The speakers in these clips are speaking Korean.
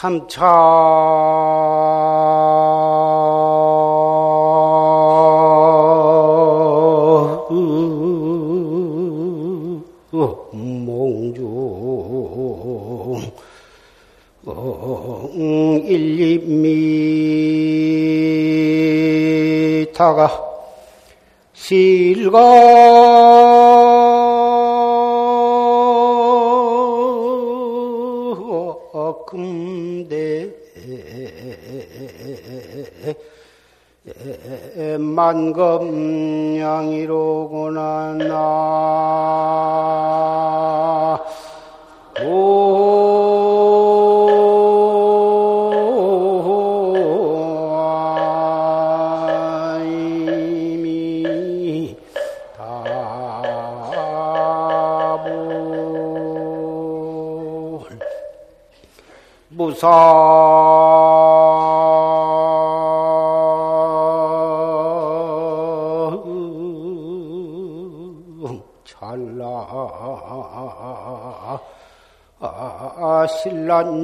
참차. 몽중 일리미타가 실가 만검양이로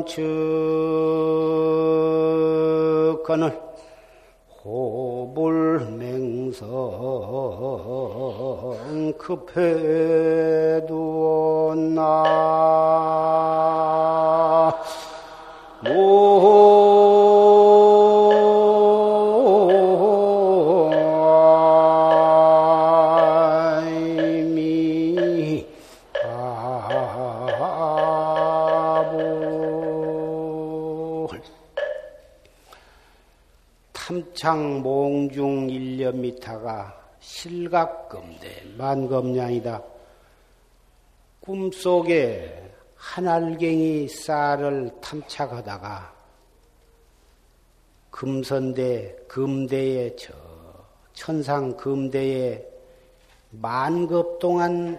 신란측거늘 호불맹성 급해 탐창 몽중 일념미타가 실각검대 만검량이다. 꿈속에 한알갱이 쌀을 탐착하다가 금선대 금대에 저 천상 금대에 만급 동안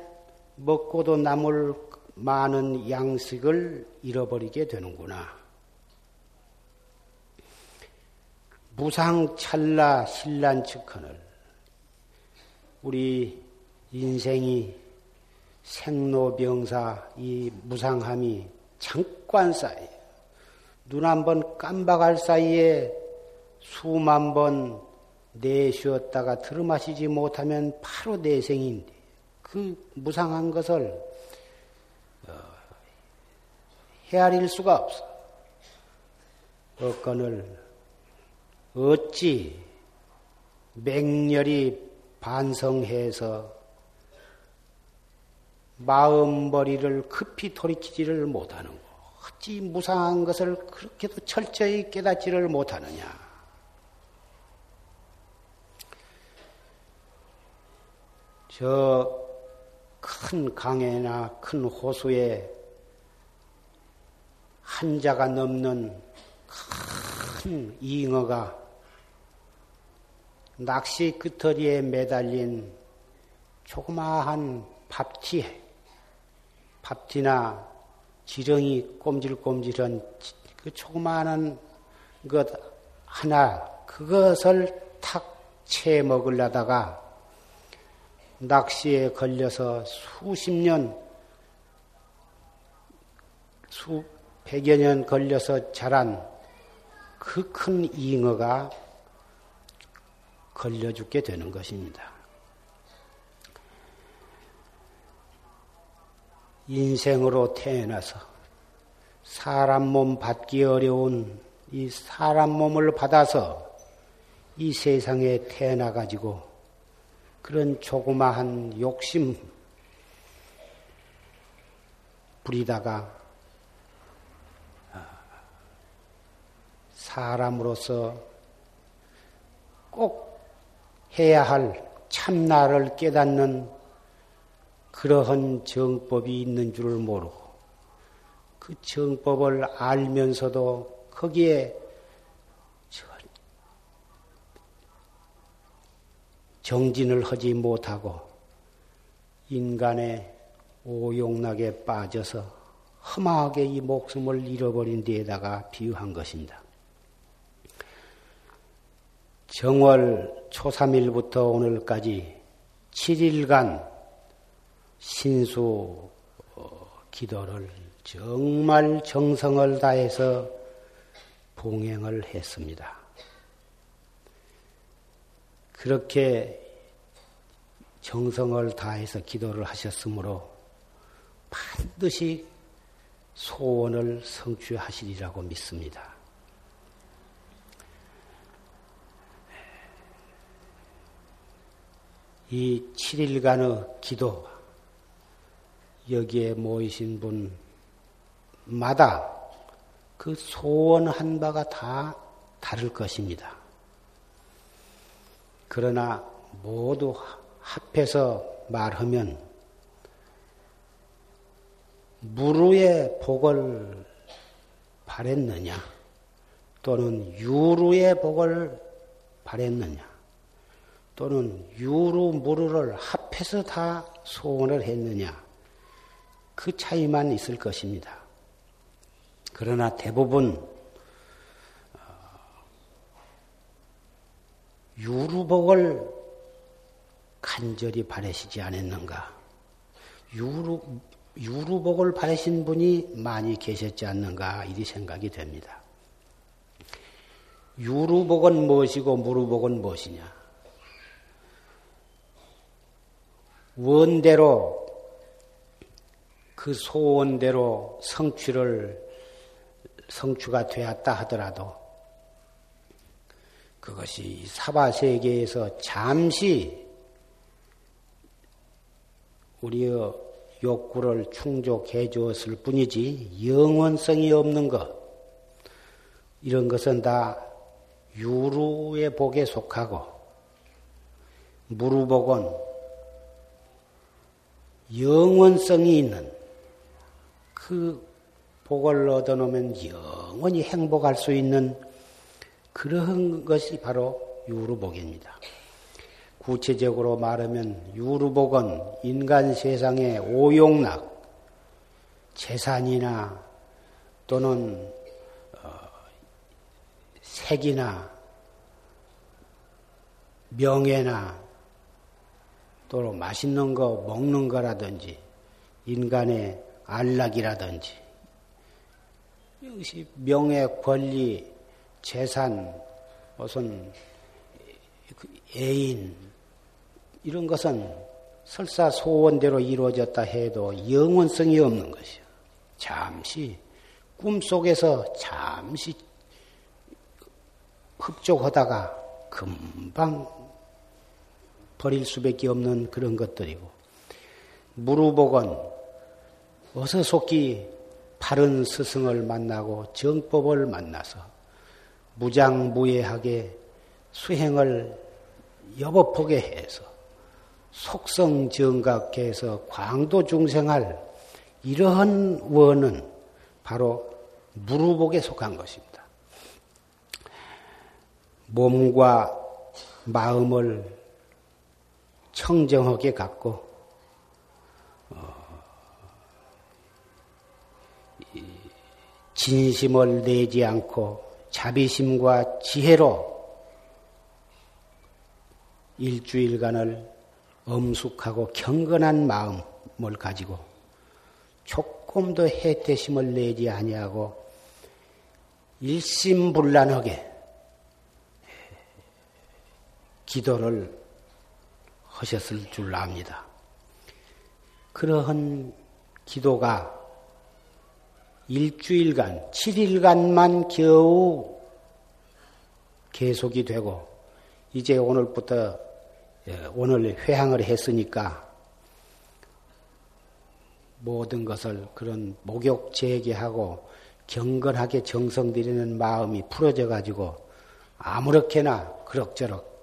먹고도 남을 많은 양식을 잃어버리게 되는구나. 무상찰나 신란 측헌을 우리 인생이 생로병사 이 무상함이 잠깐 사이에 눈한 번 깜박할 사이에 수만 번 내쉬었다가 들어마시지 못하면 바로 내생인데 그 무상한 것을 어, 헤아릴 수가 없어. 어건을 어찌 맹렬히 반성해서 마음머리를 급히 돌이키지를 못하는 거. 어찌 무상한 것을 그렇게도 철저히 깨닫지를 못하느냐. 저 큰 강에나 큰 호수에 한자가 넘는 큰 잉어가 낚시 끄터리에 매달린 조그마한 밥티, 밥티나 지렁이 꼼질꼼질한 그 조그마한 것 하나, 그것을 탁 채 먹으려다가 낚시에 걸려서 수십 년, 수백여 년 걸려서 자란 그 큰 잉어가 걸려 죽게 되는 것입니다. 인생으로 태어나서 사람 몸 받기 어려운 이 사람 몸을 받아서 이 세상에 태어나 가지고 그런 조그마한 욕심 부리다가 사람으로서 꼭 해야 할 참나를 깨닫는 그러한 정법이 있는 줄을 모르고 그 정법을 알면서도 거기에 정진을 하지 못하고 인간의 오용락에 빠져서 험하게 이 목숨을 잃어버린 데에다가 비유한 것입니다. 정월 초3일부터 오늘까지 7일간 신수 어, 기도를 정말 정성을 다해서 동행을 했습니다. 그렇게 정성을 다해서 기도를 하셨으므로 반드시 소원을 성취하시리라고 믿습니다. 이 7일간의 기도, 여기에 모이신 분마다 그 소원한 바가 다 다를 것입니다. 그러나 모두 합해서 말하면 무루의 복을 바랬느냐 또는 유루의 복을 바랬느냐 또는 유루 무루를 합해서 다 소원을 했느냐 그 차이만 있을 것입니다. 그러나 대부분 어, 유루복을 간절히 바라시지 않았는가? 유루, 유루복을 바라신 분이 많이 계셨지 않는가? 이리 생각이 됩니다. 유루복은 무엇이고 무루복은 무엇이냐? 원대로 그 소원대로 성취를 성취가 되었다 하더라도 그것이 사바 세계에서 잠시 우리의 욕구를 충족해 주었을 뿐이지 영원성이 없는 것. 이런 것은 다 유루의 복에 속하고 무루복은 영원성이 있는 그 복을 얻어놓으면 영원히 행복할 수 있는 그런 것이 바로 유루복입니다. 구체적으로 말하면 유루복은 인간 세상의 오용락, 재산이나 또는 어, 색이나 명예나 또는 맛있는 거 먹는 거라든지 인간의 안락이라든지 이것이 명예, 권리, 재산, 무슨 그 애인 이런 것은 설사 소원대로 이루어졌다 해도 영원성이 없는 것이요. 잠시 꿈속에서 잠시 흡족하다가 금방 버릴 수밖에 없는 그런 것들이고 무루복은 어서 속기 바른 스승을 만나고 정법을 만나서 무장무예하게 수행을 여법하게 해서 속성정각해 서 광도 중생할 이러한 원은 바로 무루복에 속한 것입니다. 몸과 마음을 청정하게 갖고 진심을 내지 않고 자비심과 지혜로 일주일간을 엄숙하고 경건한 마음을 가지고 조금도 해태심을 내지 아니하고 일심불란하게 기도를 하셨을 줄 압니다. 그러한 기도가 일주일간, 7일간만 겨우 계속이 되고, 이제 오늘부터, 예, 오늘 회항을 했으니까, 모든 것을 그런 목욕 재개하고 경건하게 정성 들이는 마음이 풀어져 가지고 아무렇게나 그럭저럭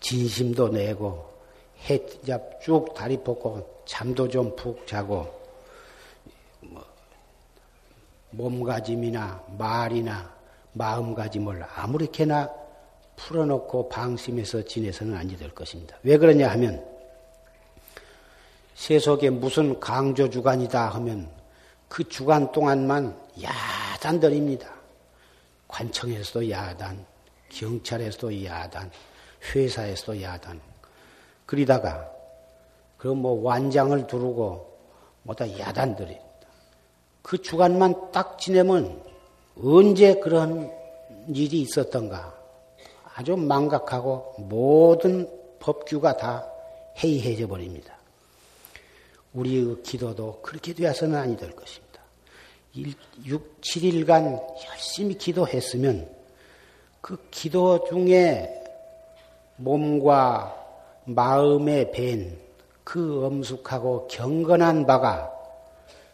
진심도 내고 해쭉 다리 뻗고 잠도 좀 푹 자고 몸가짐이나 말이나 마음가짐을 아무렇게나 풀어놓고 방심해서 지내서는 아니 될 것입니다. 왜 그러냐 하면 세속에 무슨 강조 주간이다 하면 그 주간 동안만 야단들입니다. 관청에서도 야단, 경찰에서도 야단, 회사에서도 야단. 그러다가 그럼 뭐 완장을 두르고 뭐다 야단들이 그 주간만 딱 지내면 언제 그런 일이 있었던가 아주 망각하고 모든 법규가 다 해이해져 버립니다. 우리의 기도도 그렇게 되어서는 아니 될 것입니다. 6, 7일간 열심히 기도했으면 그 기도 중에 몸과 마음에 밴그 엄숙하고 경건한 바가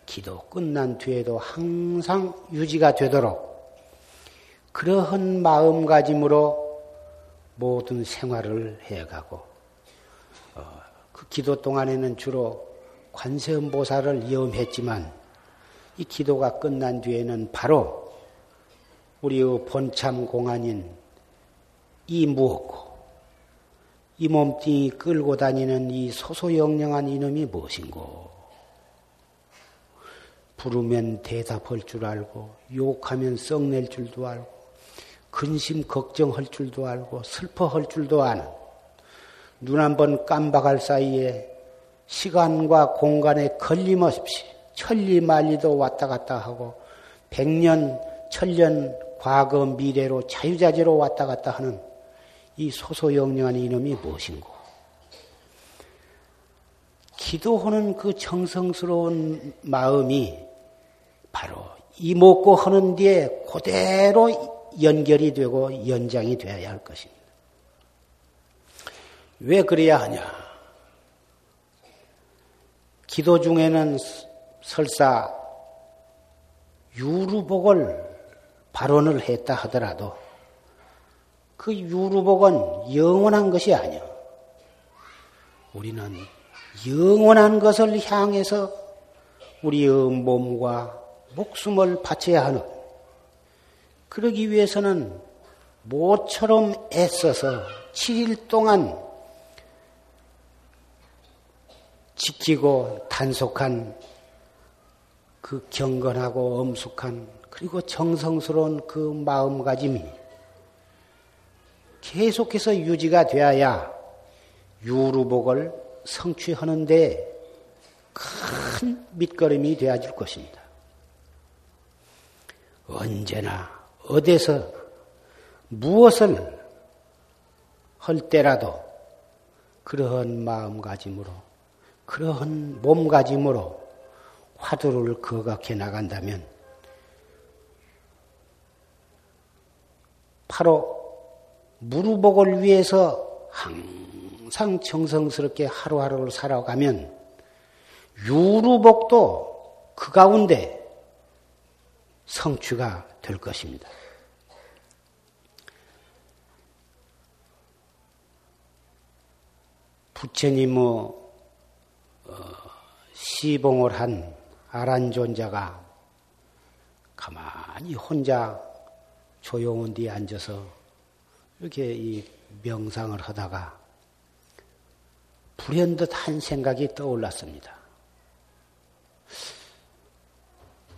기도 끝난 뒤에도 항상 유지가 되도록 그러한 마음가짐으로 모든 생활을 해가고 어, 그 기도 동안에는 주로 관세음보살을 이음했지만 이 기도가 끝난 뒤에는 바로 우리의 본참 공안인 이 무엇고 이 몸뚱이 끌고 다니는 이 소소영령한 이놈이 무엇인고? 부르면 대답할 줄 알고, 욕하면 썩낼 줄도 알고, 근심 걱정할 줄도 알고, 슬퍼할 줄도 아는, 눈 한 번 깜박할 사이에 시간과 공간에 걸림없이 천리만리도 왔다 갔다 하고, 백년, 천년, 과거, 미래로 자유자재로 왔다 갔다 하는 이 소소영령한 이놈이 무엇인고? 기도하는 그 정성스러운 마음이 바로 이먹고 하는 뒤에 그대로 연결이 되고 연장이 되어야 할 것입니다. 왜 그래야 하냐? 기도 중에는 설사 유루복을 발언을 했다 하더라도 그 유루복은 영원한 것이 아니야. 우리는 영원한 것을 향해서 우리의 몸과 목숨을 바쳐야 하는 그러기 위해서는 모처럼 애써서 7일 동안 지키고 단속한 그 경건하고 엄숙한 그리고 정성스러운 그 마음가짐이 계속해서 유지가 되어야 유루복을 성취하는데 큰 밑거름이 되어줄 것입니다. 언제나 어디서 무엇을 할 때라도 그러한 마음가짐으로 그러한 몸가짐으로 화두를 거각해 나간다면 바로 무루복을 위해서 항상 정성스럽게 하루하루를 살아가면 유루복도 그 가운데 성취가 될 것입니다. 부처님의 어, 시봉을 한 아란존자가 가만히 혼자 조용한 뒤에 앉아서 이렇게 이 명상을 하다가 불현듯 한 생각이 떠올랐습니다.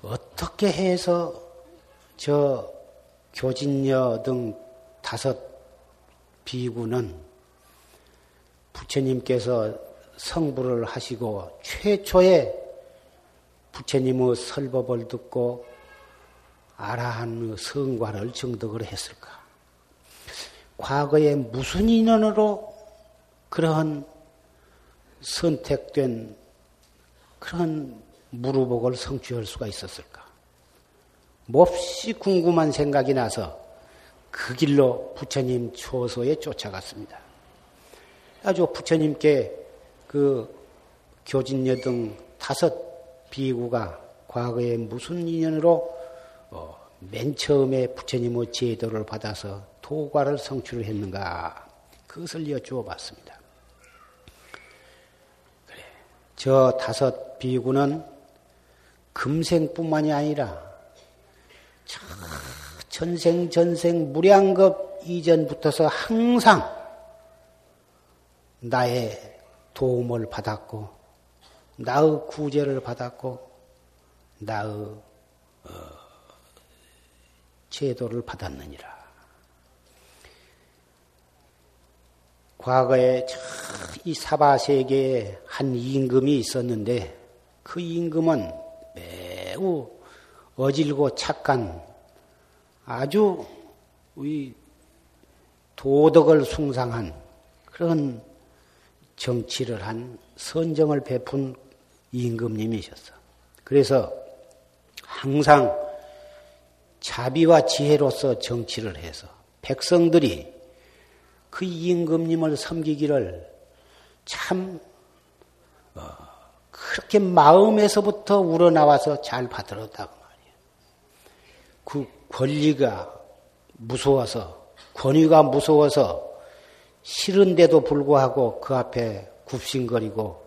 어떻게 해서 저 교진녀 등 다섯 비구는 부처님께서 성불을 하시고 최초의 부처님의 설법을 듣고 아라한 성과를 정득을 했을까? 과거에 무슨 인연으로 그러한 선택된 그런 무루복을 성취할 수가 있었을까? 몹시 궁금한 생각이 나서 그 길로 부처님 초소에 쫓아갔습니다. 아주 부처님께 그 교진녀 등 다섯 비구가 과거에 무슨 인연으로 어, 맨 처음에 부처님의 제도를 받아서 도과를 성취를 했는가 그것을 여쭈어 봤습니다. 그래, 저 다섯 비구는 금생뿐만이 아니라 전생 전생 무량급 이전부터서 항상 나의 도움을 받았고 나의 구제를 받았고 나의 어, 제도를 받았느니라. 과거에 이 사바 세계에 한 임금이 있었는데 그 임금은 매우 어질고 착한 아주 이 도덕을 숭상한 그런 정치를 한 선정을 베푼 임금님이셨어. 그래서 항상 자비와 지혜로서 정치를 해서 백성들이 그 임금님을 섬기기를 참 어, 그렇게 마음에서부터 우러나와서 잘 받들었다고 말이에요. 그 권리가 무서워서 권위가 무서워서 싫은데도 불구하고 그 앞에 굽신거리고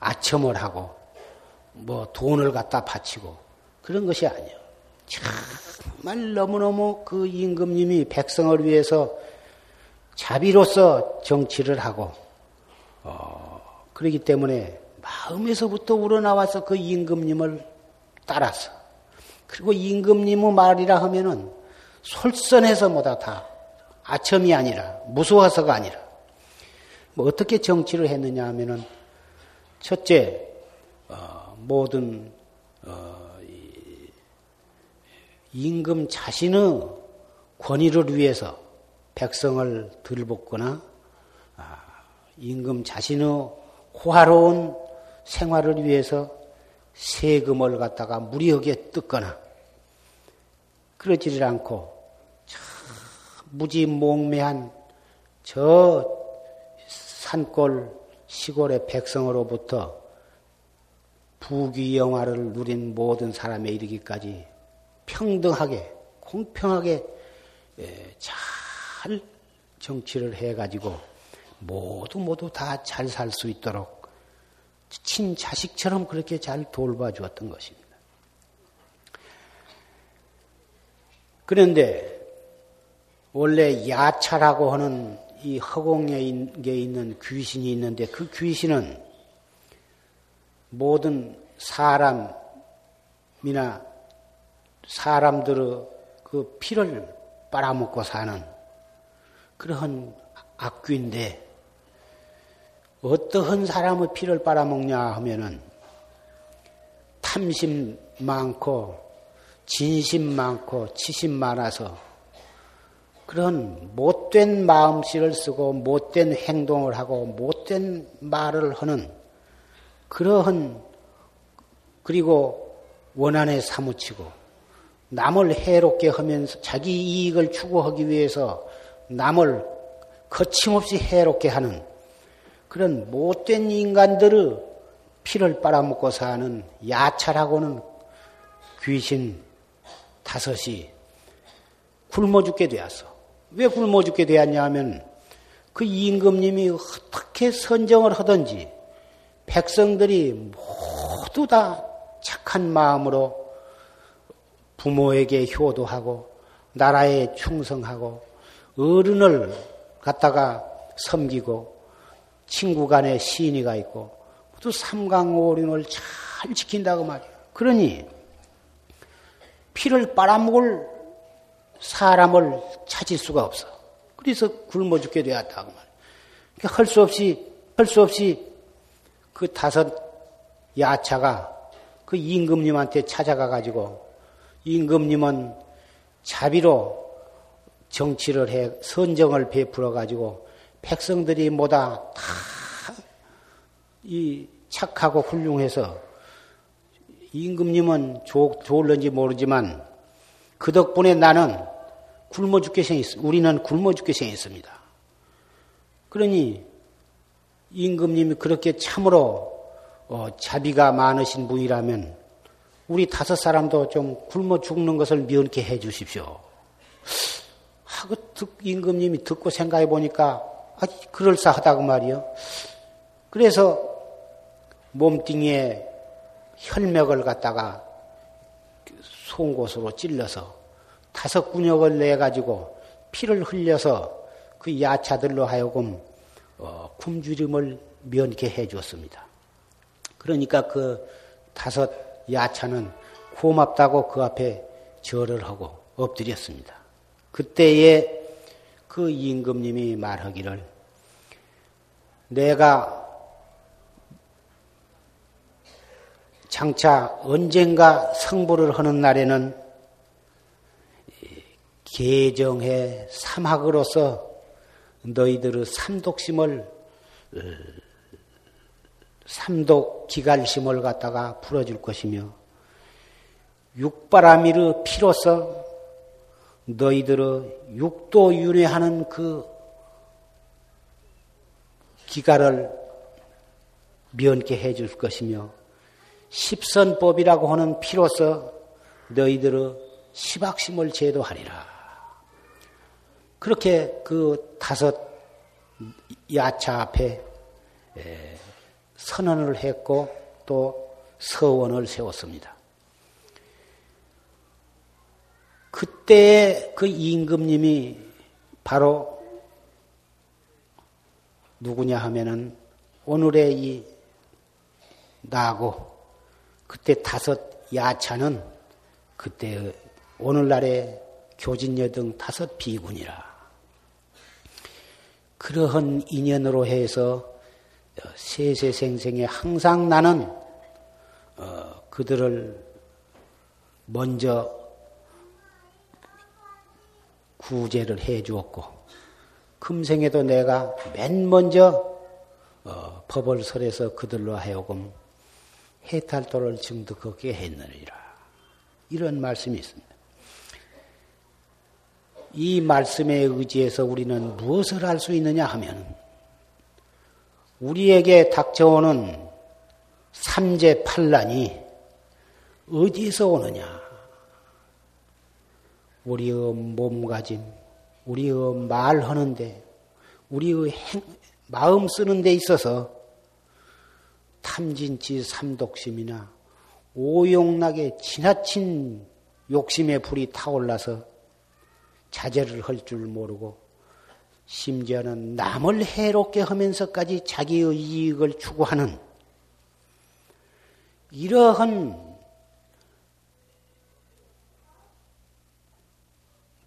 아첨을 하고 뭐 돈을 갖다 바치고 그런 것이 아니에요. 정말 너무너무 그 임금님이 백성을 위해서 자비로서 정치를 하고 어, 그러기 때문에 마음에서부터 우러나와서 그 임금님을 따라서 그리고 임금님의 말이라 하면은 솔선해서 뭐다 다 아첨이 아니라 무서워서가 아니라 뭐 어떻게 정치를 했느냐 하면은 첫째 어, 모든 어, 임금 자신의 권위를 위해서 백성을 들볶거나 아, 임금 자신의 호화로운 생활을 위해서 세금을 갖다가 무리하게 뜯거나 그러지를 않고 무지 몽매한 저 산골 시골의 백성으로부터 부귀영화를 누린 모든 사람에 이르기까지 평등하게 공평하게 예, 잘 정치를 해가지고 모두 모두 다 잘 살 수 있도록 친자식처럼 그렇게 잘 돌봐 주었던 것입니다. 그런데 원래 야차라고 하는 이 허공에 있는 귀신이 있는데 그 귀신은 모든 사람이나 사람들의 그 피를 빨아먹고 사는 그러한 악귀인데 어떠한 사람의 피를 빨아먹냐 하면은 탐심 많고 진심 많고 치심 많아서 그런 못된 마음씨를 쓰고 못된 행동을 하고 못된 말을 하는 그러한 그리고 원한에 사무치고 남을 해롭게 하면서 자기 이익을 추구하기 위해서 남을 거침없이 해롭게 하는 그런 못된 인간들의 피를 빨아먹고 사는 야차라고는 귀신 다섯이 굶어 죽게 되었어. 왜 굶어 죽게 되었냐 하면 그 임금님이 어떻게 선정을 하든지 백성들이 모두 다 착한 마음으로 부모에게 효도하고 나라에 충성하고 어른을 갖다가 섬기고 친구 간에 시인이가 있고 모두 삼강오륜을 잘 지킨다고 말이야. 그러니 피를 빨아먹을 사람을 찾을 수가 없어. 그래서 굶어 죽게 되었다고 말이야. 그러니까 할 수 없이 할 수 없이 그 다섯 야차가 그 임금님한테 찾아가 가지고 임금님은 자비로 정치를 해 선정을 베풀어 가지고 백성들이 뭐다 다 이 착하고 훌륭해서 임금님은 좋, 좋을런지 모르지만 그 덕분에 나는 굶어 죽게 생겼, 우리는 굶어 죽게 생겼습니다. 그러니 임금님이 그렇게 참으로 어, 자비가 많으신 분이라면 우리 다섯 사람도 좀 굶어 죽는 것을 면케 해 주십시오. 하고 임금님이 듣고 생각해 보니까 아, 그럴싸하다고 말이요. 그래서 몸뚱이에 혈맥을 갖다가 송곳으로 찔러서 다섯 군역을 내 가지고 피를 흘려서 그 야차들로 하여금 어, 굶주림을 면케 해 주었습니다. 그러니까 그 다섯 야차는 고맙다고 그 앞에 절을 하고 엎드렸습니다. 그때에 그 임금님이 말하기를 내가 장차 언젠가 성불을 하는 날에는 계정의 삼학으로서 너희들의 삼독심을 어, 삼독 기갈심을 갖다가 풀어줄 것이며 육바라미르 피로서 너희들의 육도 윤회하는 그 기가를 면케 해줄 것이며 십선법이라고 하는 피로서 너희들의 시박심을 제도하리라. 그렇게 그 다섯 야차 앞에 선언을 했고 또 서원을 세웠습니다. 그때 그 임금님이 바로 누구냐 하면은 오늘의 이 나고 그때 다섯 야차는 그때 오늘날의 교진여 등 다섯 비군이라. 그러한 인연으로 해서 세세생생에 항상 나는 어, 그들을 먼저 구제를 해 주었고 금생에도 내가 맨 먼저 어, 법을 설해서 그들로 하여금 해탈도를 증득하게 했느니라. 이런 말씀이 있습니다. 이 말씀에 의지해서 우리는 무엇을 할 수 있느냐 하면 우리에게 닥쳐오는 삼재 판란이 어디에서 오느냐? 우리의 몸가짐, 우리의 말하는데, 우리의 행, 마음 쓰는 데 있어서 탐진치 삼독심이나 오용락에 지나친 욕심의 불이 타올라서 자제를 할 줄 모르고 심지어는 남을 해롭게 하면서까지 자기의 이익을 추구하는 이러한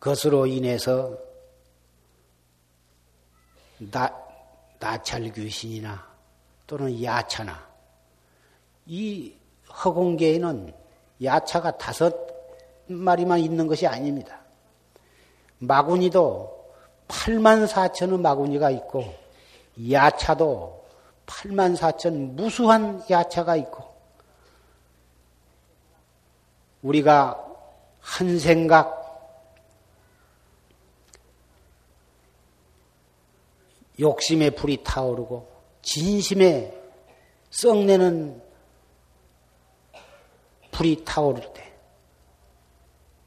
것으로 인해서 나, 나찰 귀신이나 또는 야차나 이 허공계에는 야차가 다섯 마리만 있는 것이 아닙니다. 마구니도 8만 4천의 마구니가 있고 야차도 8만 4천 무수한 야차가 있고 우리가 한 생각 욕심의 불이 타오르고 진심에 썩내는 불이 타오를 때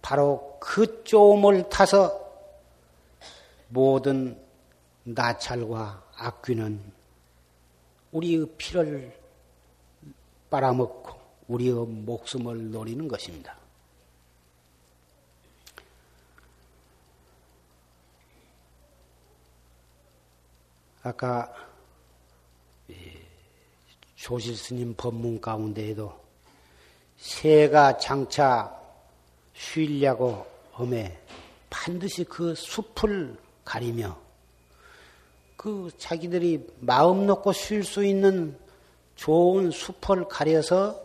바로 그 쪼음을 타서 모든 나찰과 악귀는 우리의 피를 빨아먹고 우리의 목숨을 노리는 것입니다. 아까 조실 스님 법문 가운데에도 새가 장차 쉬려고 엄에 반드시 그 숲을 가리며 그 자기들이 마음 놓고 쉴 수 있는 좋은 숲을 가려서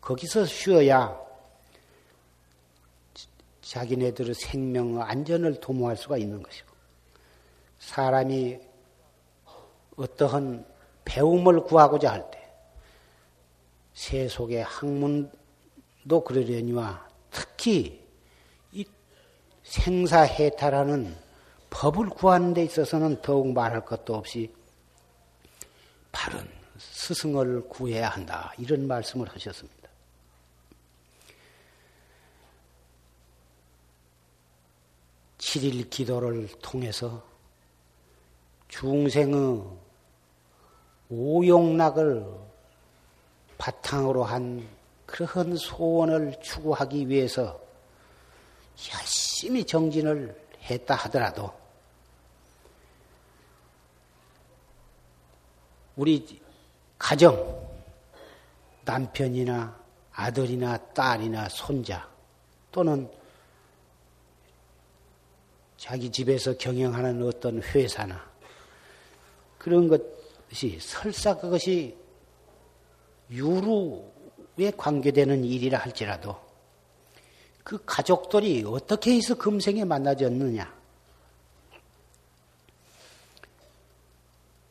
거기서 쉬어야 자기네들의 생명 안전을 도모할 수가 있는 것이고 사람이 어떠한 배움을 구하고자 할 때 세속의 학문도 그러려니와 특히 이 생사해탈하는 법을 구하는 데 있어서는 더욱 말할 것도 없이 바른 스승을 구해야 한다. 이런 말씀을 하셨습니다. 칠일 기도를 통해서 중생의 오용락을 바탕으로 한 그러한 소원을 추구하기 위해서 열심히 정진을 했다 하더라도 우리 가정 남편이나 아들이나 딸이나 손자 또는 자기 집에서 경영하는 어떤 회사나 그런 것 이 설사 그것이 유루에 관계되는 일이라 할지라도 그 가족들이 어떻게 해서 금생에 만나졌느냐?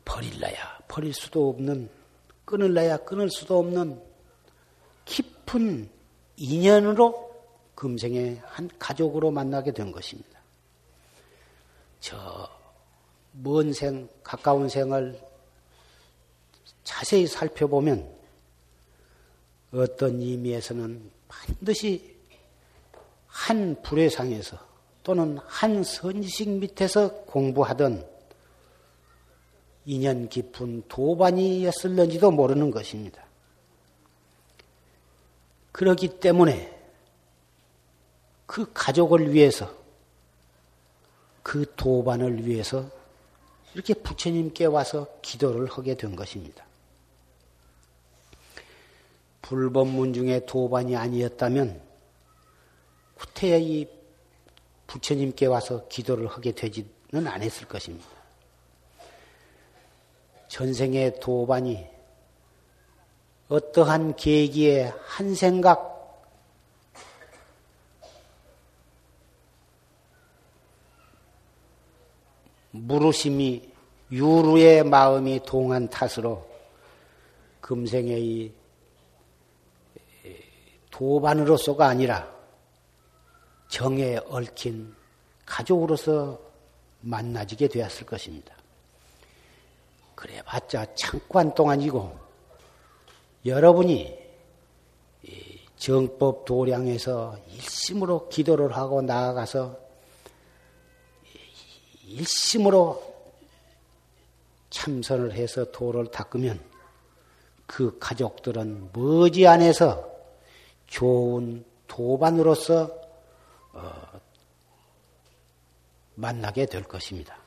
버릴라야 버릴 수도 없는, 끊을라야 끊을 수도 없는 깊은 인연으로 금생에 한 가족으로 만나게 된 것입니다. 저 먼 생, 가까운 생을 자세히 살펴보면 어떤 의미에서는 반드시 한 불회상에서 또는 한 선지식 밑에서 공부하던 인연 깊은 도반이었을는지도 모르는 것입니다. 그러기 때문에 그 가족을 위해서 그 도반을 위해서 이렇게 부처님께 와서 기도를 하게 된 것입니다. 불법문 중에 도반이 아니었다면 후태야 이 부처님께 와서 기도를 하게 되지는 않았을 것입니다. 전생의 도반이 어떠한 계기에 한 생각 무르심이 유루의 마음이 동한 탓으로 금생의 이 도반으로서가 아니라 정에 얽힌 가족으로서 만나지게 되었을 것입니다. 그래 봤자 잠깐 동안이고 여러분이 정법 도량에서 일심으로 기도를 하고 나아가서 일심으로 참선을 해서 도를 닦으면 그 가족들은 머지 안에서 좋은 도반으로서 어, 만나게 될 것입니다.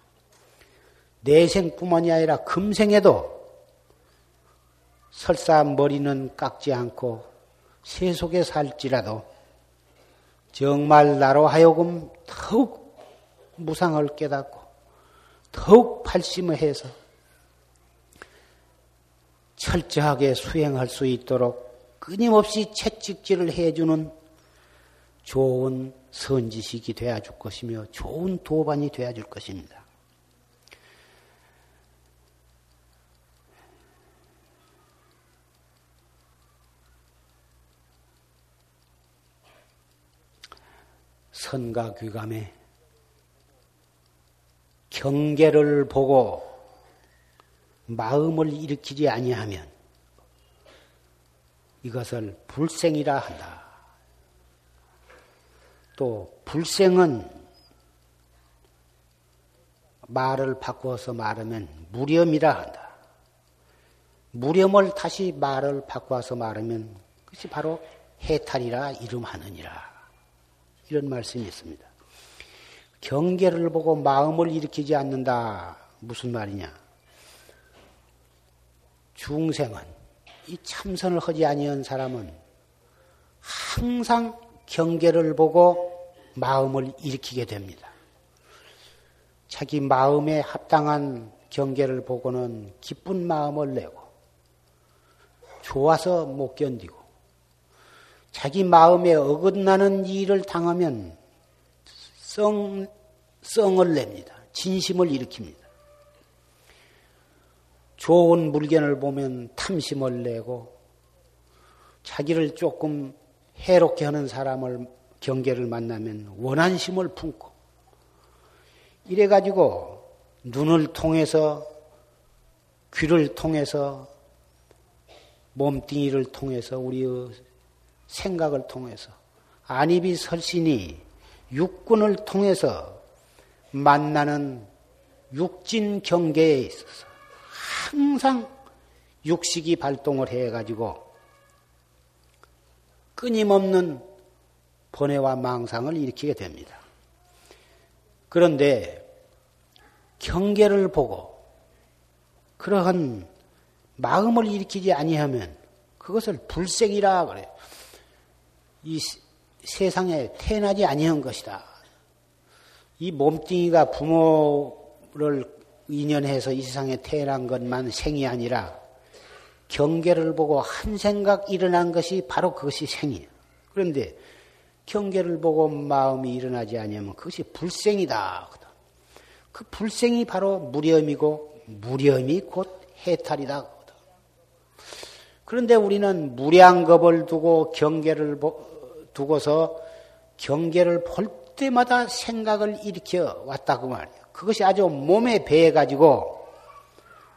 내생뿐만이 아니라 금생에도 설사 머리는 깎지 않고 세속에 살지라도 정말 나로 하여금 더욱 무상을 깨닫고 더욱 발심을 해서 철저하게 수행할 수 있도록 끊임없이 채찍질을 해주는 좋은 선지식이 되어 줄 것이며 좋은 도반이 되어 줄 것입니다. 선과 귀감에 경계를 보고 마음을 일으키지 아니하면 이것을 불생이라 한다. 또 불생은 말을 바꾸어서 말하면 무렴이라 한다. 무렴을 다시 말을 바꾸어서 말하면 그것이 바로 해탈이라 이름하느니라. 이런 말씀이 있습니다. 경계를 보고 마음을 일으키지 않는다. 무슨 말이냐? 중생은 이 참선을 하지 아니한 사람은 항상 경계를 보고 마음을 일으키게 됩니다. 자기 마음에 합당한 경계를 보고는 기쁜 마음을 내고 좋아서 못 견디고 자기 마음에 어긋나는 일을 당하면 썽, 썽을 냅니다. 진심을 일으킵니다. 좋은 물건을 보면 탐심을 내고 자기를 조금 해롭게 하는 사람을 경계를 만나면 원한심을 품고 이래 가지고 눈을 통해서 귀를 통해서 몸뚱이를 통해서 우리의 생각을 통해서 안입이 설신이 육군을 통해서 만나는 육진 경계에 있어서 항상 육식이 발동을 해가지고 끊임없는 번뇌와 망상을 일으키게 됩니다. 그런데 경계를 보고 그러한 마음을 일으키지 아니하면 그것을 불생이라 그래요. 이 세상에 태어나지 아니한 것이다. 이 몸뚱이가 부모를 인연해서 이 세상에 태어난 것만 생이 아니라 경계를 보고 한 생각 일어난 것이 바로 그것이 생이에요. 그런데 경계를 보고 마음이 일어나지 않으면 그것이 불생이다. 그 불생이 바로 무렴이고 무렴이 곧 해탈이다. 그런데 우리는 무량겁을 두고 경계를 두고서 경계를 볼 때마다 생각을 일으켜 왔다고 말이에요. 그것이 아주 몸에 배해 가지고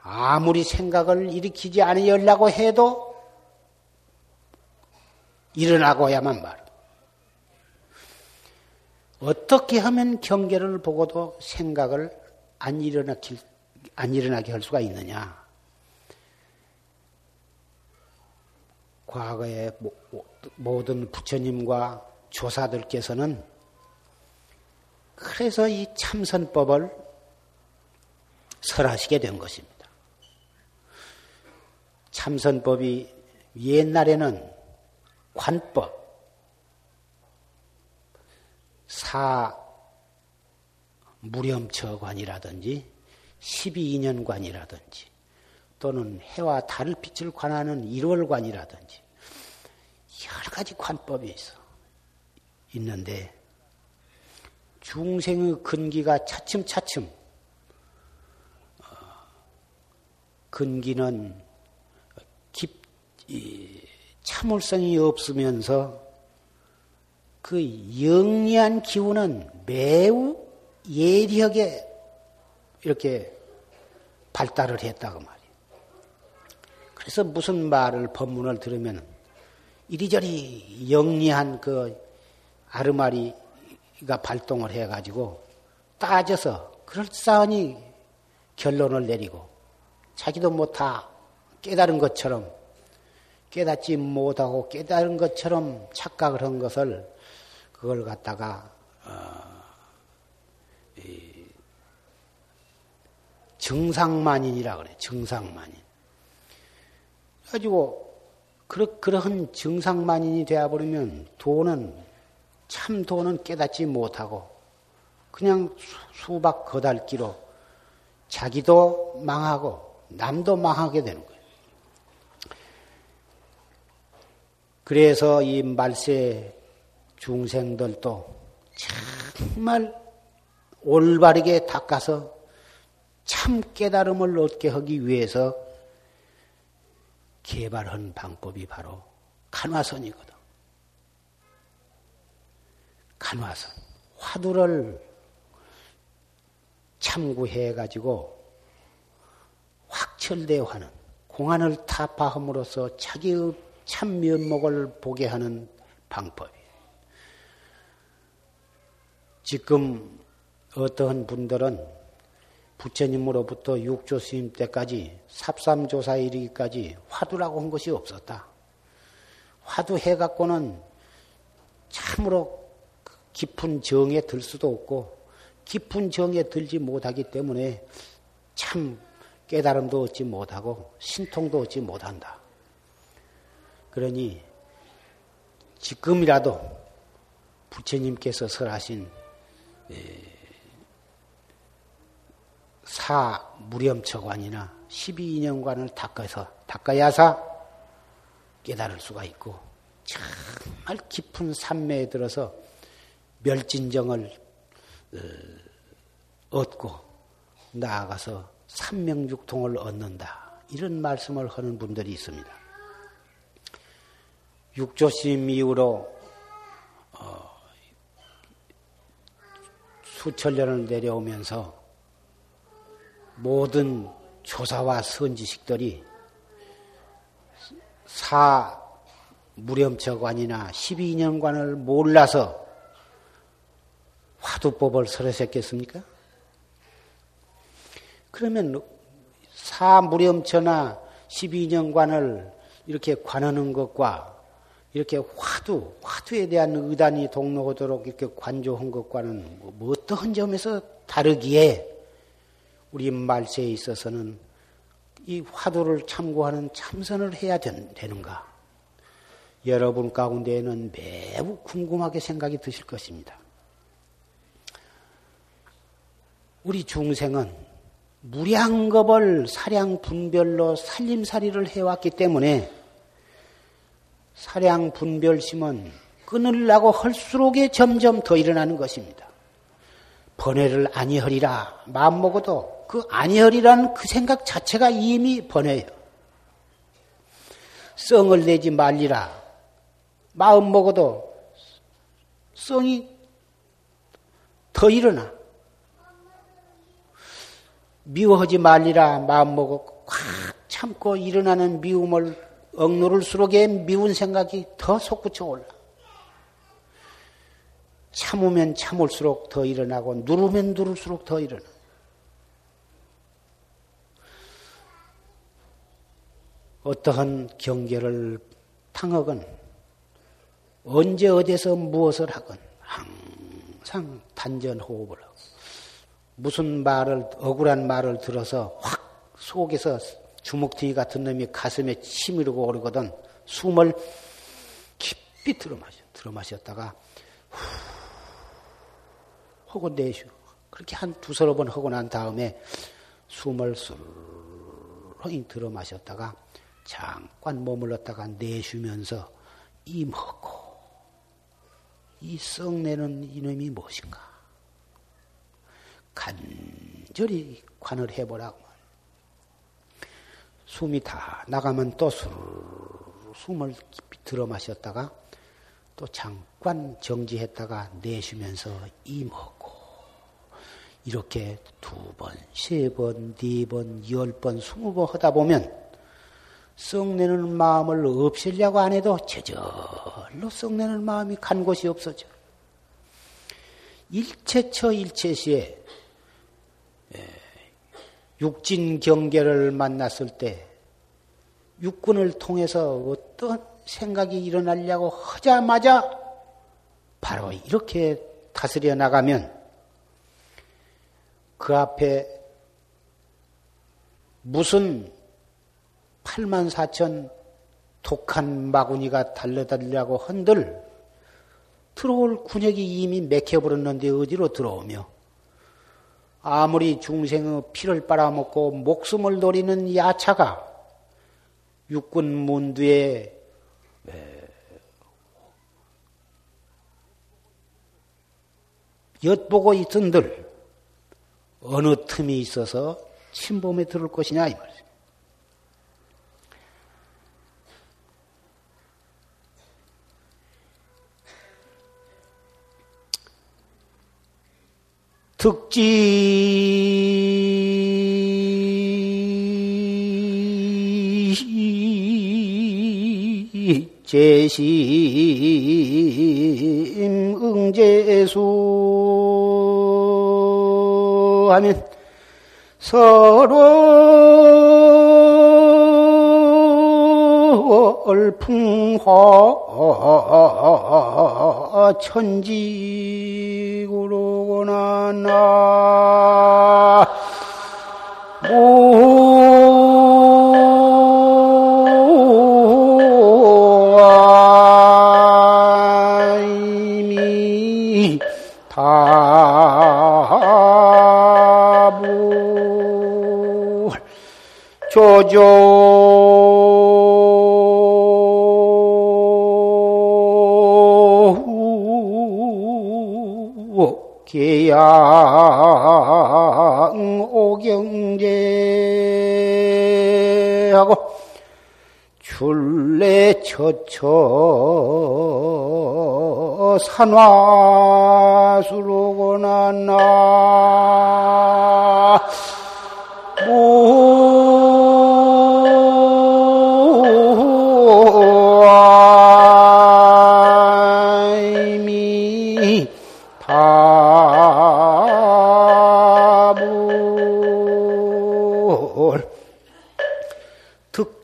아무리 생각을 일으키지 않으려고 해도 일어나고야만 말. 어떻게 하면 경계를 보고도 생각을 안 일어나게, 안 일어나게 할 수가 있느냐? 과거의 모든 부처님과 조사들께서는 그래서 이 참선법을 설하시게 된 것입니다. 참선법이 옛날에는 관법, 사 무렴처관이라든지 12인연관이라든지 또는 해와 달을 빛을 관하는 일월관이라든지 여러 가지 관법이 있어 있는데 중생의 근기가 차츰차츰 어, 근기는 깊, 참을성이 없으면서 그 영리한 기운은 매우 예리하게 이렇게 발달을 했다고 말이에요. 그래서 무슨 말을 법문을 들으면 이리저리 영리한 그 아르마리 가 발동을 해가지고 따져서 그럴싸하니 결론을 내리고 자기도 뭐 다 깨달은 것처럼 깨닫지 못하고 깨달은 것처럼 착각을 한 것을 그걸 갖다가 어, 정상만인이라 그래. 정상만인. 가지고 그러, 그러한 정상만인이 되어 버리면 돈은 참 돈은 깨닫지 못하고 그냥 수박 거달기로 자기도 망하고 남도 망하게 되는 거예요. 그래서 이 말세 중생들도 정말 올바르게 닦아서 참 깨달음을 얻게 하기 위해서 개발한 방법이 바로 간화선이거든. 간화선. 화두를 참고해 가지고 확철대화는 공안을 타파함으로써 자기의 참 면목을 보게 하는 방법이에요. 지금 어떠한 분들은 부처님으로부터 육조 스님 때까지 삽삼조사에 이르기까지 화두라고 한 것이 없었다. 화두 해갖고는 참으로 깊은 정에 들 수도 없고 깊은 정에 들지 못하기 때문에 참 깨달음도 얻지 못하고 신통도 얻지 못한다. 그러니 지금이라도 부처님께서 설하신 사 무렴처관이나 12인연관을 닦아서 닦아야사 깨달을 수가 있고 정말 깊은 산매에 들어서 멸진정을 어, 얻고 나아가서 삼명육통을 얻는다. 이런 말씀을 하는 분들이 있습니다. 육조심 이후로 수천 년을 내려오면서 모든 조사와 선지식들이 사 무렴처관이나 12년관을 몰라서 화두법을 설하셨겠습니까? 그러면 사 무렴처나 12년관을 이렇게 관하는 것과 이렇게 화두, 화두에 대한 의단이 동로하도록 이렇게 관조한 것과는 뭐 어떠한 점에서 다르기에 우리 말세에 있어서는 이 화두를 참고하는 참선을 해야 되는가? 여러분 가운데에는 매우 궁금하게 생각이 드실 것입니다. 우리 중생은 무량겁을 사량 분별로 살림살이를 해왔기 때문에 사량 분별심은 끊으려고 할수록에 점점 더 일어나는 것입니다. 번뇌를 아니하리라 마음 먹어도 그 아니하리라는 그 생각 자체가 이미 번뇌예요. 썽을 내지 말리라 마음 먹어도 썽이 더 일어나. 미워하지 말리라 마음 먹고 꽉 참고 일어나는 미움을 억누를수록에 미운 생각이 더 솟구쳐 올라. 참으면 참을수록 더 일어나고 누르면 누를수록 더 일어나. 어떠한 경계를 탕하건 언제 어디서 무엇을 하건 항상 단전 호흡을 하고 무슨 말을 억울한 말을 들어서 확 속에서 주먹튀기 같은 놈이 가슴에 치밀고 오르거든 숨을 깊이 들어마셔 들어마셨다가 후 하고 내쉬어 그렇게 한 두서너 번 하고 난 다음에 숨을 술렁이 들어마셨다가 잠깐 머물렀다가 내쉬면서 임하고 이 썩내는 이놈이 무엇인가? 간절히 관을 해보라고. 숨이 다 나가면 또 술, 숨을 깊이 들어 마셨다가 또 잠깐 정지했다가 내쉬면서 임하고 이렇게 두 번, 세 번, 네 번, 열 번, 스무 번 하다 보면 썩내는 마음을 없애려고 안 해도 제절로 썩내는 마음이 간 곳이 없어져. 일체처 일체시에 예, 육진 경계를 만났을 때 육군을 통해서 어떤 생각이 일어나려고 하자마자 바로 이렇게 다스려 나가면 그 앞에 무슨 8만 4천 독한 마구니가 달려달라고 한들 들어올 군역이 이미 맥혀버렸는데 어디로 들어오며 아무리 중생의 피를 빨아먹고 목숨을 노리는 야차가 육군 문두에 엿보고 있던들 어느 틈이 있어서 침범에 들을 것이냐 이 말이죠. 특지. 제심 응제수. 하면 서로 얼풍화 천지구로구나 나. 조조 계양 오경제하고 출래 처처 산화수로구나 나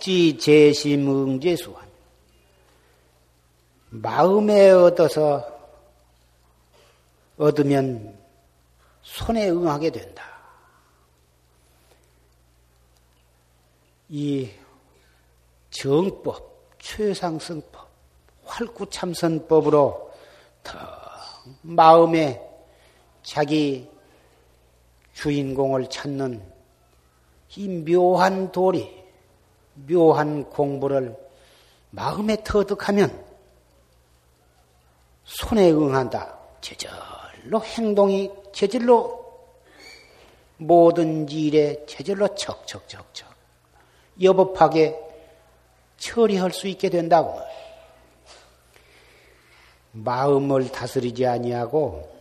특지 제심응제수한 마음에 얻어서 얻으면 손에 응하게 된다. 이 정법, 최상승법, 활구참선법으로 더 마음에 자기 주인공을 찾는 이 묘한 도리, 묘한 공부를 마음에 터득하면 손에 응한다. 제절로 행동이 제절로 모든 일에 제절로 척척척척 여법하게 처리할 수 있게 된다고. 마음을 다스리지 아니하고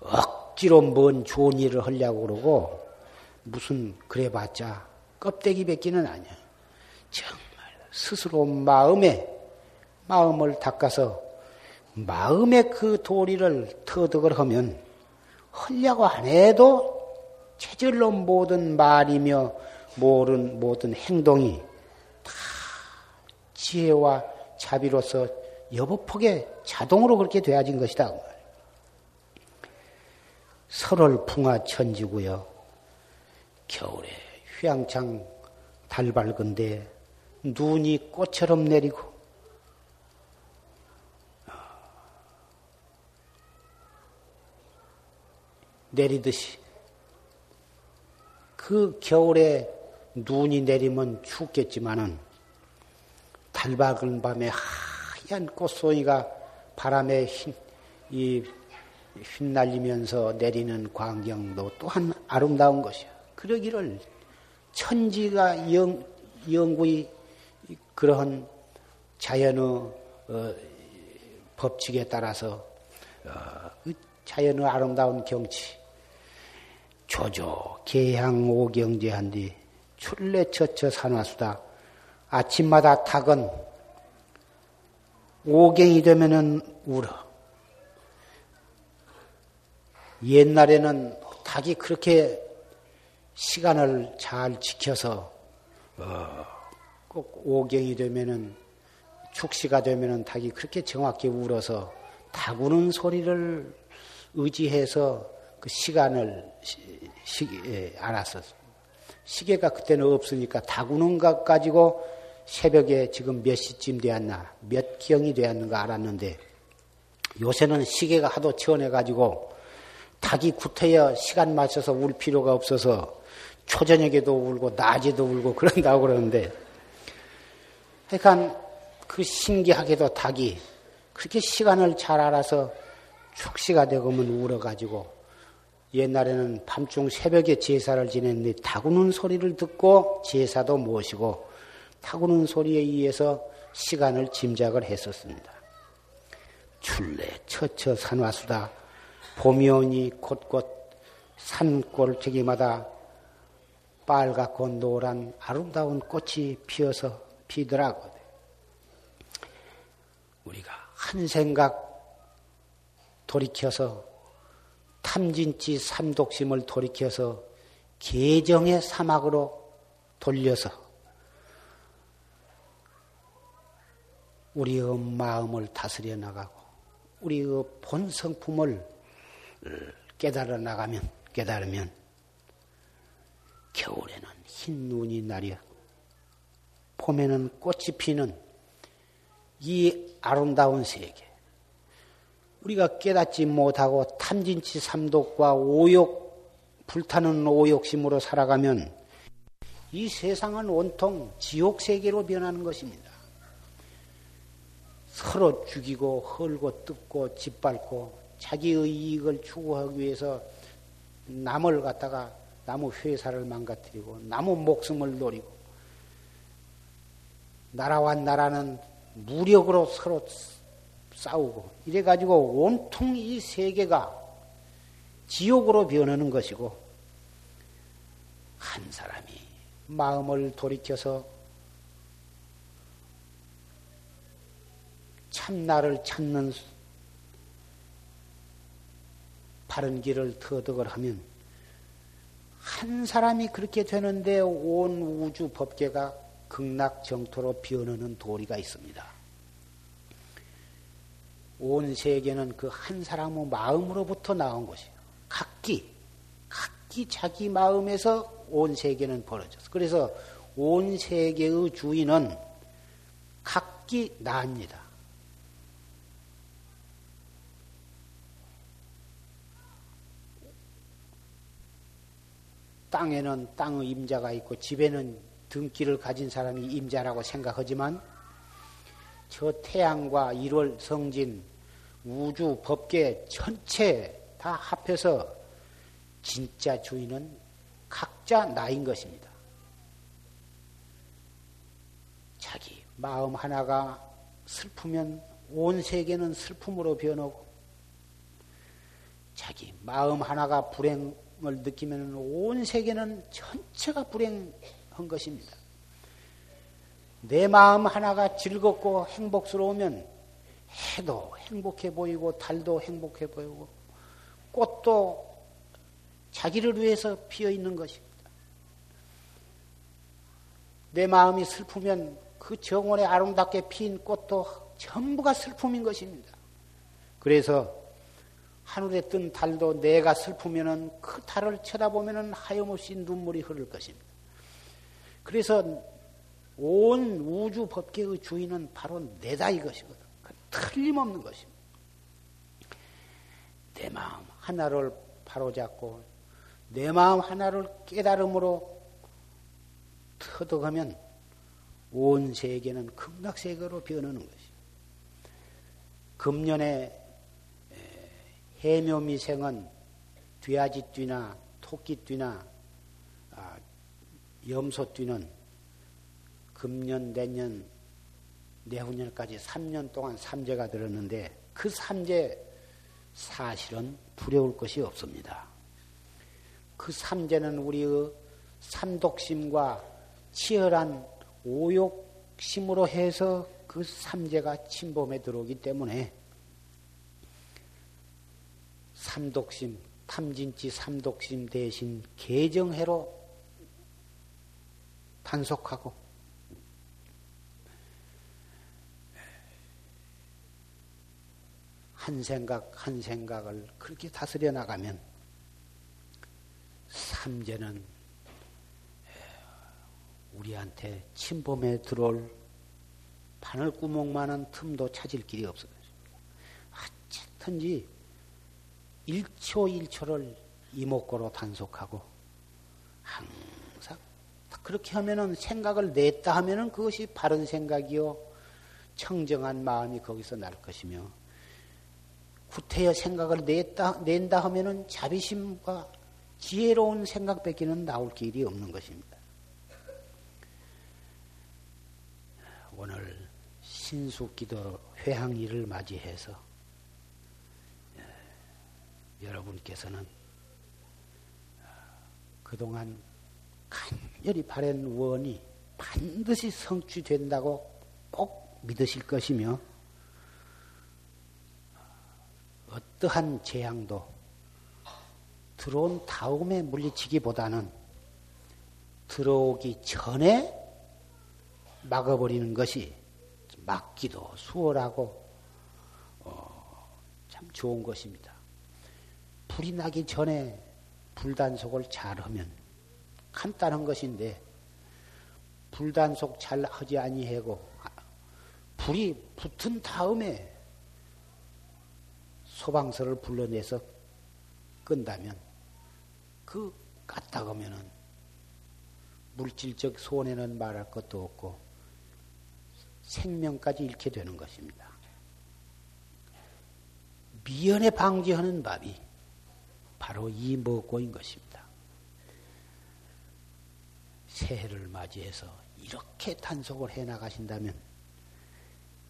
억지로 뭔 좋은 일을 하려고 그러고 무슨 그래봤자 껍데기 뱉기는 아니야. 정말 스스로 마음에 마음을 닦아서 마음의 그 도리를 터득을 하면 하려고 안 해도 체질로 모든 말이며 모든 모든 행동이 다 지혜와 자비로서 여보폭에 자동으로 그렇게 되어진 것이다. 설월 풍화 천지고요. 겨울에 휘황창 달 밝은데 눈이 꽃처럼 내리고 내리듯이 그 겨울에 눈이 내리면 춥겠지만은 달 밝은 밤에 하얀 꽃송이가 바람에 흰, 이 휘날리면서 내리는 광경도 또한 아름다운 것이야. 그러기를 천지가 영, 영구히 그러한 자연의 어, 법칙에 따라서 어, 그 자연의 아름다운 경치, 조조 개향 오경제한 뒤 출래처처 산화수다. 아침마다 닭은 오경이 되면은 울어. 옛날에는 닭이 그렇게 시간을 잘 지켜서 어, 꼭 오경이 되면은 축시가 되면은 닭이 그렇게 정확히 울어서 닭 우는 소리를 의지해서 그 시간을 시, 시, 예, 알았었어. 시계가 그때는 없으니까 닭 우는 것 가지고 새벽에 지금 몇 시쯤 되었나, 몇 경이 되었는가 알았는데 요새는 시계가 하도 지원해가지고 닭이 구태여 시간 맞춰서 울 필요가 없어서 초저녁에도 울고 낮에도 울고 그런다고 그러는데 그러니까 그 신기하게도 닭이 그렇게 시간을 잘 알아서 축시가 되고면 울어가지고 옛날에는 밤중 새벽에 제사를 지냈는데 타구는 소리를 듣고 제사도 모시고 타구는 소리에 의해서 시간을 짐작을 했었습니다. 출래 처처 산화수다 봄이 오니 곳곳 산골 저기마다 빨갛고 노란 아름다운 꽃이 피어서 피더라고. 우리가 한 생각 돌이켜서 탐진치 삼독심을 돌이켜서 계정의 사막으로 돌려서 우리의 마음을 다스려 나가고 우리의 본 성품을 깨달아 나가면 깨달으면 겨울에는 흰 눈이 나려 봄에는 꽃이 피는 이 아름다운 세계 우리가 깨닫지 못하고 탐진치 삼독과 오욕, 불타는 오욕심으로 살아가면 이 세상은 온통 지옥 세계로 변하는 것입니다. 서로 죽이고 헐고 뜯고 짓밟고 자기의 이익을 추구하기 위해서 남을 갖다가 나무 회사를 망가뜨리고 나무 목숨을 노리고 나라와 나라는 무력으로 서로 싸우고 이래 가지고 온통 이 세계가 지옥으로 변하는 것이고 한 사람이 마음을 돌이켜서 참나를 찾는 바른 길을 터득을 하면 한 사람이 그렇게 되는데 온 우주 법계가 극락 정토로 변하는 도리가 있습니다. 온 세계는 그 한 사람의 마음으로부터 나온 것이에요. 각기, 각기 자기 마음에서 온 세계는 벌어졌어. 그래서 온 세계의 주인은 각기 나입니다. 땅에는 땅의 임자가 있고 집에는 등기를 가진 사람이 임자라고 생각하지만 저 태양과 1월 성진 우주 법계 전체 다 합해서 진짜 주인은 각자 나인 것입니다. 자기 마음 하나가 슬프면 온 세계는 슬픔으로 변하고 자기 마음 하나가 불행을 느끼면 온 세계는 전체가 불행 한 것입니다. 내 마음 하나가 즐겁고 행복스러우면 해도 행복해 보이고 달도 행복해 보이고 꽃도 자기를 위해서 피어 있는 것입니다. 내 마음이 슬프면 그 정원에 아름답게 핀 꽃도 전부가 슬픔인 것입니다. 그래서 하늘에 뜬 달도 내가 슬프면은 그 달을 쳐다보면은 하염없이 눈물이 흐를 것입니다. 그래서 온 우주 법계의 주인은 바로 내다 이것이거든. 틀림없는 것입니다. 내 마음 하나를 바로잡고 내 마음 하나를 깨달음으로 터득하면 온 세계는 극락세계로 변하는 것이. 금년에 해묘미생은 뒤아지띠나 토끼띠나 아, 염소띠는 금년 내년 내후년까지 3년 동안 삼재가 들었는데 그 삼재 사실은 두려울 것이 없습니다. 그 삼재는 우리의 삼독심과 치열한 오욕심으로 해서 그 삼재가 침범에 들어오기 때문에 삼독심, 탐진치 삼독심 대신 개정해로 단속하고 한 생각 한 생각을 그렇게 다스려 나가면 삼재는 우리한테 침범에 들어올 바늘구멍만한 틈도 찾을 길이 없어요. 어쨌든지 1초 1초를 이목구로 단속하고 항상 그렇게 하면은 생각을 냈다 하면은 그것이 바른 생각이요 청정한 마음이 거기서 날 것이며 구태여 생각을 냈다, 낸다 하면은 자비심과 지혜로운 생각밖에는 나올 길이 없는 것입니다. 오늘 신수기도 회항일을 맞이해서 예, 여러분께서는 그동안 간 절히 바랜 원이 반드시 성취된다고 꼭 믿으실 것이며 어떠한 재앙도 들어온 다음에 물리치기보다는 들어오기 전에 막아버리는 것이 막기도 수월하고 어, 참 좋은 것입니다. 불이 나기 전에 불단속을 잘 하면 간단한 것인데 불단속 잘 하지 아니하고 불이 붙은 다음에 소방서를 불러내서 끈다면 그 까딱하면은 물질적 손해는 말할 것도 없고 생명까지 잃게 되는 것입니다. 미연에 방지하는 법이 바로 이 먹고인 것입니다. 새해를 맞이해서 이렇게 단속을 해 나가신다면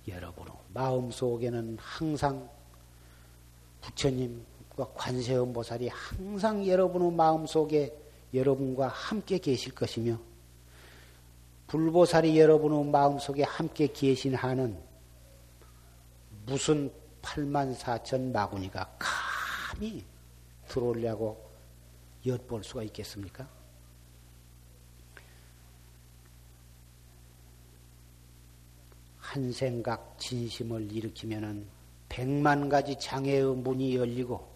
여러분 마음 속에는 항상 부처님과 관세음 보살이 항상 여러분의 마음속에 여러분과 함께 계실 것이며 불보살이 여러분의 마음속에 함께 계신 한은 무슨 8만 4천 마구니가 감히 들어오려고 엿볼 수가 있겠습니까? 한 생각 진심을 일으키면은 백만 가지 장애의 문이 열리고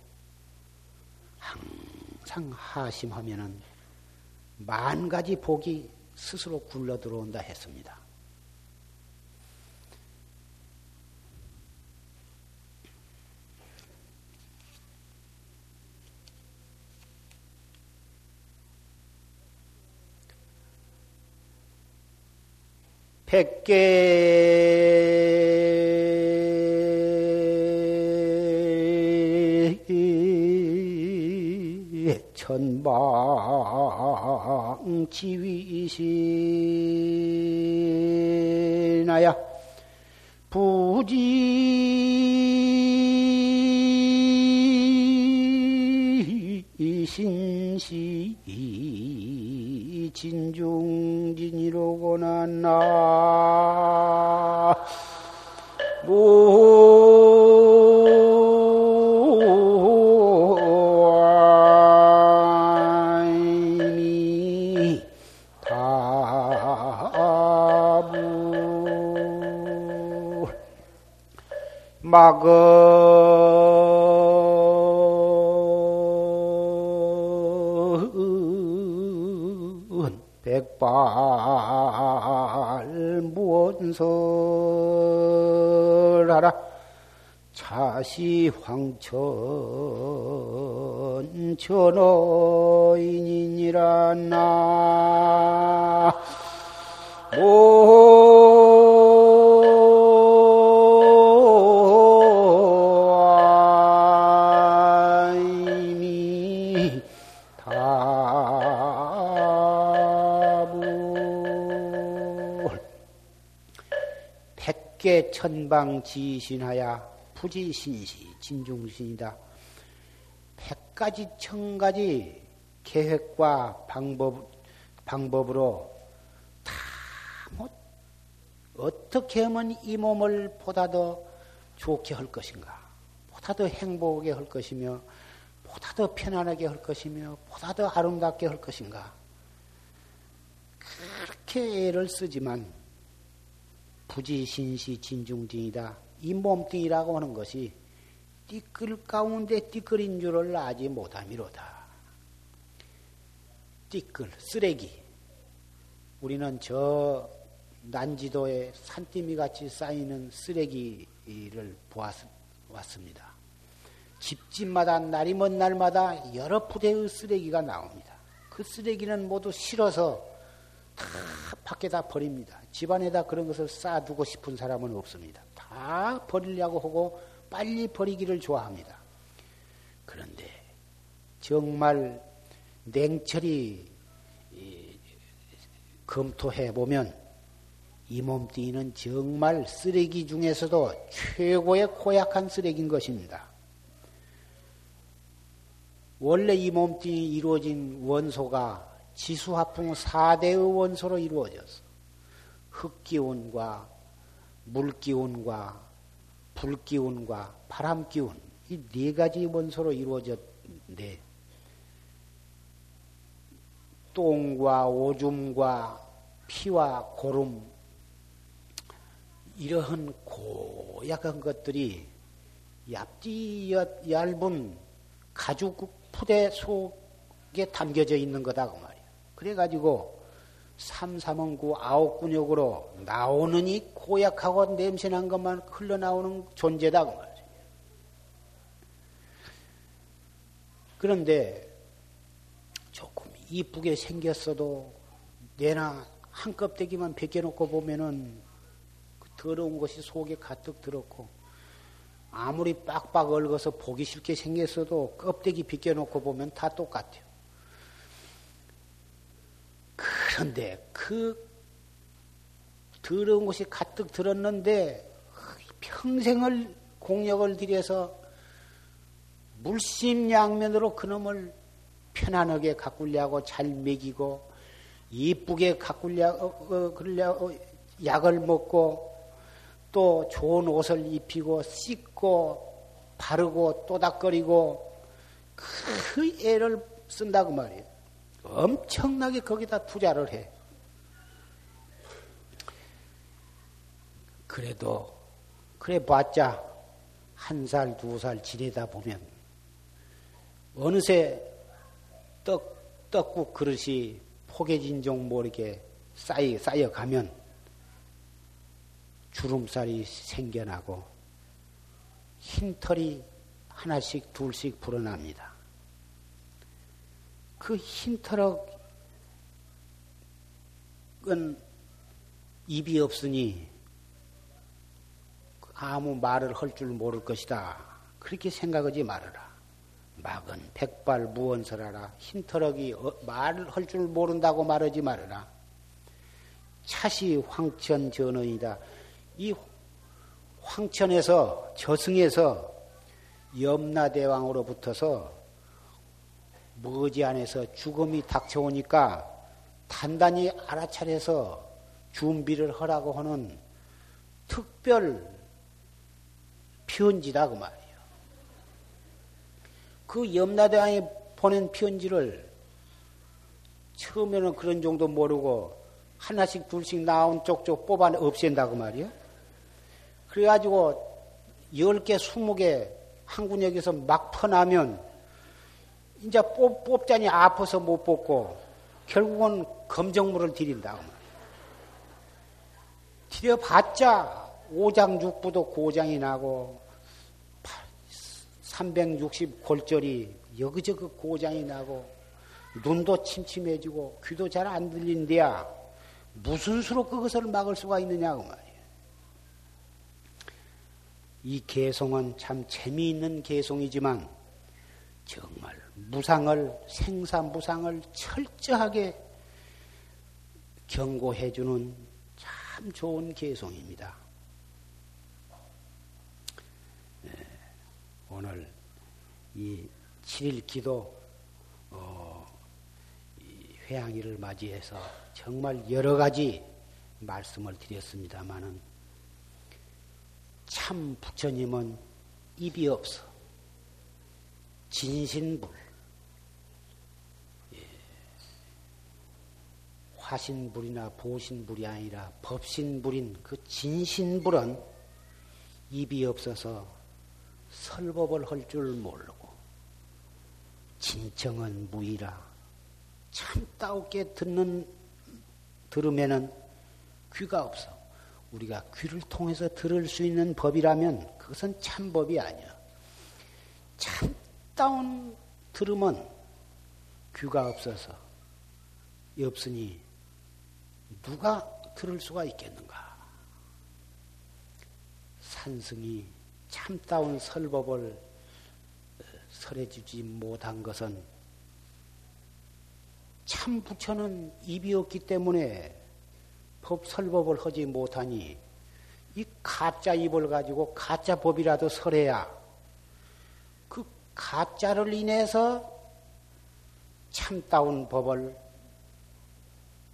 항상 하심하면은 만 가지 복이 스스로 굴러 들어온다 했습니다. 백개. 천방 지위이시나야. 부지. 신시 진중진이로구나 나. 막은 무언설하라. 자시 황천 전어인이니라 나. 아 천방 지신하야 부지신시 진중신이다. 백 가지 천 가지 계획과 방법 방법으로 다 뭐 어떻게 하면 이 몸을 보다 더 좋게 할 것인가, 보다 더 행복하게 할 것이며, 보다 더 편안하게 할 것이며, 보다 더 아름답게 할 것인가. 그렇게 애를 쓰지만 부지신시 진중진이다. 이 몸뚱이라고 하는 것이 띠끌 가운데 띠끌인 줄을 아지 못함이로다. 띠끌, 쓰레기. 우리는 저 난지도에 산더미 같이 쌓이는 쓰레기를 보았습니다. 집집마다 날이 먼 날마다 여러 부대의 쓰레기가 나옵니다. 그 쓰레기는 모두 실어서 다 밖에다 버립니다. 집안에다 그런 것을 쌓아두고 싶은 사람은 없습니다. 다 버리려고 하고 빨리 버리기를 좋아합니다. 그런데 정말 냉철히 검토해 보면 이 몸뚱이는 정말 쓰레기 중에서도 최고의 고약한 쓰레기인 것입니다. 원래 이 몸뚱이 이루어진 원소가 지수화풍 4대의 원소로 이루어졌어. 흙기운과 물기운과 불기운과 바람기운 이 네 가지 원소로 이루어졌는데 똥과 오줌과 피와 고름 이러한 고약한 것들이 얇디 얇은 가죽 푸대 속에 담겨져 있는 거다 그 말이야. 그래가지고 삼삼원구 아홉군역으로 나오는 이 고약하고 냄새난 것만 흘러나오는 존재다 그 말이야. 그런데 조금 이쁘게 생겼어도 내나 한 껍데기만 벗겨놓고 보면은 그 더러운 것이 속에 가득 들었고 아무리 빡빡 얽어서 보기 싫게 생겼어도 껍데기 벗겨놓고 보면 다 똑같아요. 그런데 그 더러운 것이 가득 들었는데 평생을 공력을 들여서 물심양면으로 그놈을 편안하게 가꾸려고 잘 먹이고 이쁘게 가꾸려 어, 그러려 어, 약을 먹고 또 좋은 옷을 입히고 씻고 바르고 또닥거리고 그 애를 쓴다고 말이에요. 엄청나게 거기다 투자를 해. 그래도 그래 봤자 한 살, 두 살 지내다 보면 어느새 떡, 떡국 그릇이 포개진 종 모르게 쌓여, 쌓여가면 주름살이 생겨나고 흰 털이 하나씩 둘씩 불어납니다. 그 흰털은 입이 없으니 아무 말을 할 줄 모를 것이다. 그렇게 생각하지 말아라. 막은 백발 무언설하라. 흰터럭이 어, 말할 줄 모른다고 말하지 말아라. 차시 황천 전원이다. 이 황천에서 저승에서 염라대왕으로 붙어서 머지 안에서 죽음이 닥쳐오니까 단단히 알아차려서 준비를 하라고 하는 특별 편지다 그 말이에요. 그 염라대왕이 보낸 편지를 처음에는 그런 정도 모르고 하나씩 둘씩 나온 쪽쪽 뽑아 없앤다 그 말이에요. 그래가지고 열 개, 스무 개 한 군역에서 막 퍼나면 이제 뽑, 뽑자니 아파서 못 뽑고 결국은 검정물을 들인다. 들여봤자 오장육부도 고장이 나고 360 골절이 여기저기 고장이 나고 눈도 침침해지고 귀도 잘 안 들린대야 무슨 수로 그것을 막을 수가 있느냐고 말이에요. 이 개송은 참 재미있는 개송이지만 정말 무상을 생사무상을 철저하게 경고해주는 참 좋은 개송입니다. 네, 오늘 이 7일 기도 어, 회양일을 맞이해서 정말 여러 가지 말씀을 드렸습니다마는 참 부처님은 입이 없어 진신불 화신불이나 보신불이 아니라 법신불인 그 진신불은 입이 없어서 설법을 할 줄 모르고 진정은 무이라 참 따옵게 듣는 들으면은 귀가 없어. 우리가 귀를 통해서 들을 수 있는 법이라면 그것은 참 법이 아니야. 참다운 들으면 귀가 없어서 없으니 누가 들을 수가 있겠는가? 산승이 참다운 설법을 어, 설해주지 못한 것은 참 부처는 입이 없기 때문에 법 설법을 하지 못하니 이 가짜 입을 가지고 가짜 법이라도 설해야 그 가짜를 인해서 참다운 법을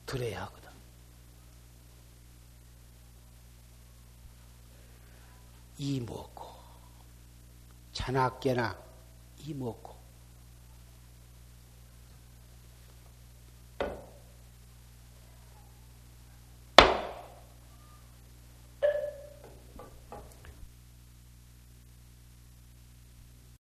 들어야 하거든. 이 먹고 자나깨나 이 먹고